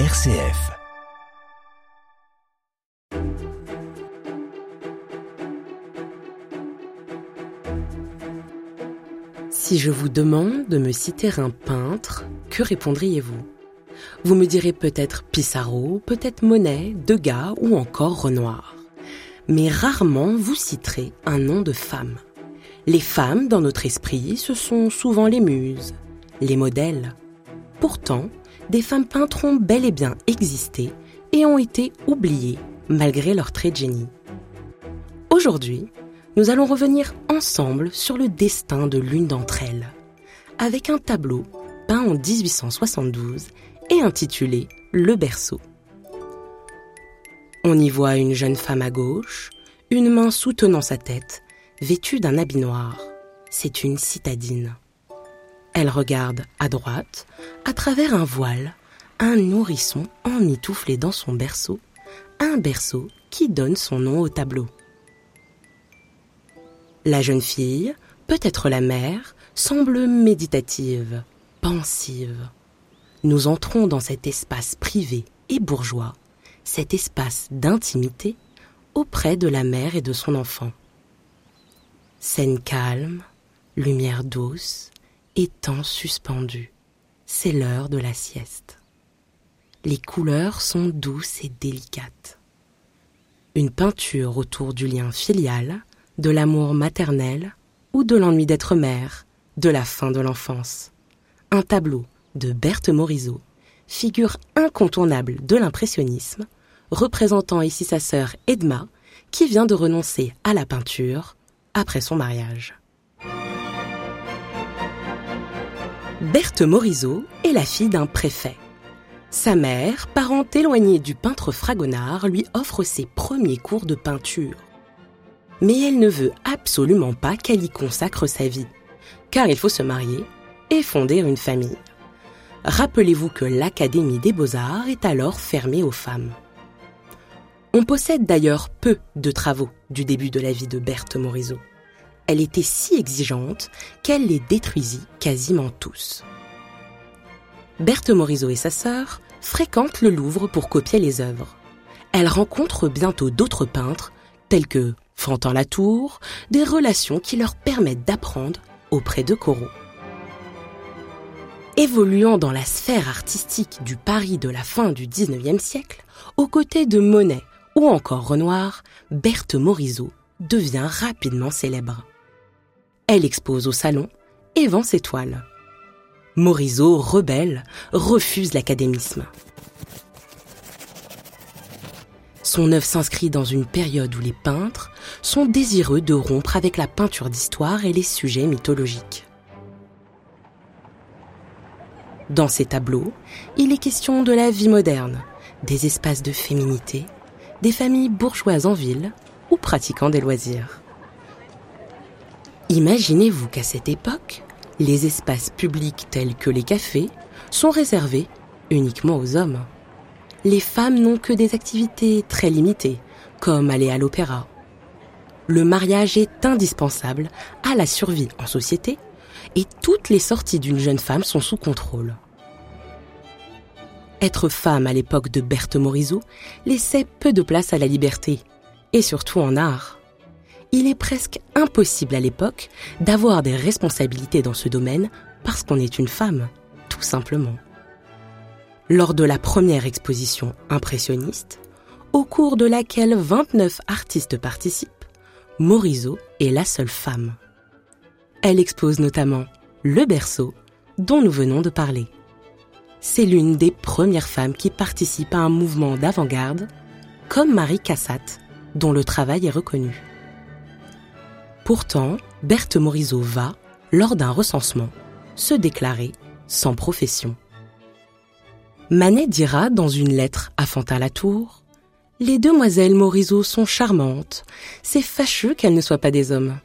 RCF. Si je vous demande de me citer un peintre, que répondriez-vous? Vous me direz peut-être Pissarro, peut-être Monet, Degas ou encore Renoir. Mais rarement vous citerez un nom de femme. Les femmes, dans notre esprit, ce sont souvent les muses, les modèles. Pourtant, des femmes peintres ont bel et bien existé et ont été oubliées malgré leur trait de génie. Aujourd'hui, nous allons revenir ensemble sur le destin de l'une d'entre elles, avec un tableau peint en 1872 et intitulé Le berceau. On y voit une jeune femme à gauche, une main soutenant sa tête, vêtue d'un habit noir. C'est une citadine. Elle regarde à droite, à travers un voile, un nourrisson emmitouflé dans son berceau, un berceau qui donne son nom au tableau. La jeune fille, peut-être la mère, semble méditative, pensive. Nous entrons dans cet espace privé et bourgeois, cet espace d'intimité auprès de la mère et de son enfant. Scène calme, lumière douce, étang suspendu. C'est l'heure de la sieste. Les couleurs sont douces et délicates. Une peinture autour du lien filial de l'amour maternel ou de l'ennui d'être mère, de la fin de l'enfance. Un tableau de Berthe Morisot, figure incontournable de l'impressionnisme, représentant ici sa sœur Edma, qui vient de renoncer à la peinture après son mariage. Berthe Morisot est la fille d'un préfet. Sa mère, parente éloignée du peintre Fragonard, lui offre ses premiers cours de peinture mais elle ne veut absolument pas qu'elle y consacre sa vie, car il faut se marier et fonder une famille. Rappelez-vous que l'Académie des beaux-arts est alors fermée aux femmes. On possède d'ailleurs peu de travaux du début de la vie de Berthe Morisot. Elle était si exigeante qu'elle les détruisit quasiment tous. Berthe Morisot et sa sœur fréquentent le Louvre pour copier les œuvres. Elle rencontre bientôt d'autres peintres tels que Fantant la tour, des relations qui leur permettent d'apprendre auprès de Corot. Évoluant dans la sphère artistique du Paris de la fin du XIXe siècle, aux côtés de Monet ou encore Renoir, Berthe Morisot devient rapidement célèbre. Elle expose au salon et vend ses toiles. Morisot, rebelle, refuse l'académisme. Son œuvre s'inscrit dans une période où les peintres sont désireux de rompre avec la peinture d'histoire et les sujets mythologiques. Dans ces tableaux, il est question de la vie moderne, des espaces de féminité, des familles bourgeoises en ville ou pratiquant des loisirs. Imaginez-vous qu'à cette époque, les espaces publics tels que les cafés sont réservés uniquement aux hommes les femmes n'ont que des activités très limitées, comme aller à l'opéra. Le mariage est indispensable à la survie en société et toutes les sorties d'une jeune femme sont sous contrôle. Être femme à l'époque de Berthe Morisot laissait peu de place à la liberté, et surtout en art. Il est presque impossible à l'époque d'avoir des responsabilités dans ce domaine parce qu'on est une femme, tout simplement lors de la première exposition impressionniste, au cours de laquelle 29 artistes participent, Morisot est la seule femme. Elle expose notamment Le berceau, dont nous venons de parler. C'est l'une des premières femmes qui participe à un mouvement d'avant-garde, comme Marie Cassatt, dont le travail est reconnu. Pourtant, Berthe Morisot va, lors d'un recensement, se déclarer sans profession. Manet dira dans une lettre à Fantin Latour Les demoiselles Morisot sont charmantes. C'est fâcheux qu'elles ne soient pas des hommes.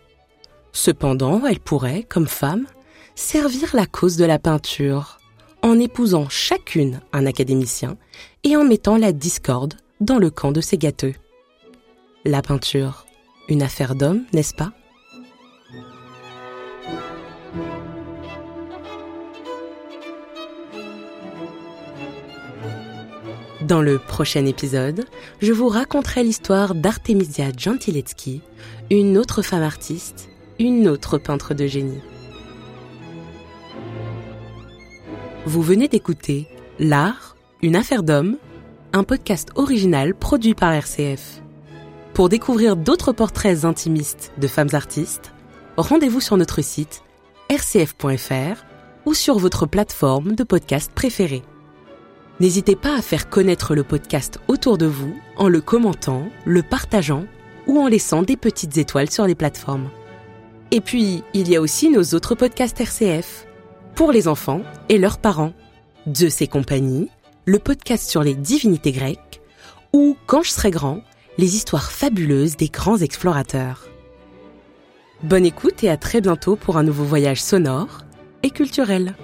Cependant, elles pourraient, comme femmes, servir la cause de la peinture, en épousant chacune un académicien et en mettant la discorde dans le camp de ces gâteux. La peinture, une affaire d'homme, n'est-ce pas? Dans le prochain épisode, je vous raconterai l'histoire d'Artemisia Gentileschi, une autre femme artiste, une autre peintre de génie. Vous venez d'écouter L'art, une affaire d'homme, un podcast original produit par RCF. Pour découvrir d'autres portraits intimistes de femmes artistes, rendez-vous sur notre site rcf.fr ou sur votre plateforme de podcast préférée. N'hésitez pas à faire connaître le podcast autour de vous en le commentant, le partageant ou en laissant des petites étoiles sur les plateformes. Et puis, il y a aussi nos autres podcasts RCF, pour les enfants et leurs parents. Zeus et compagnie, le podcast sur les divinités grecques, ou Quand je serai grand, les histoires fabuleuses des grands explorateurs. Bonne écoute et à très bientôt pour un nouveau voyage sonore et culturel.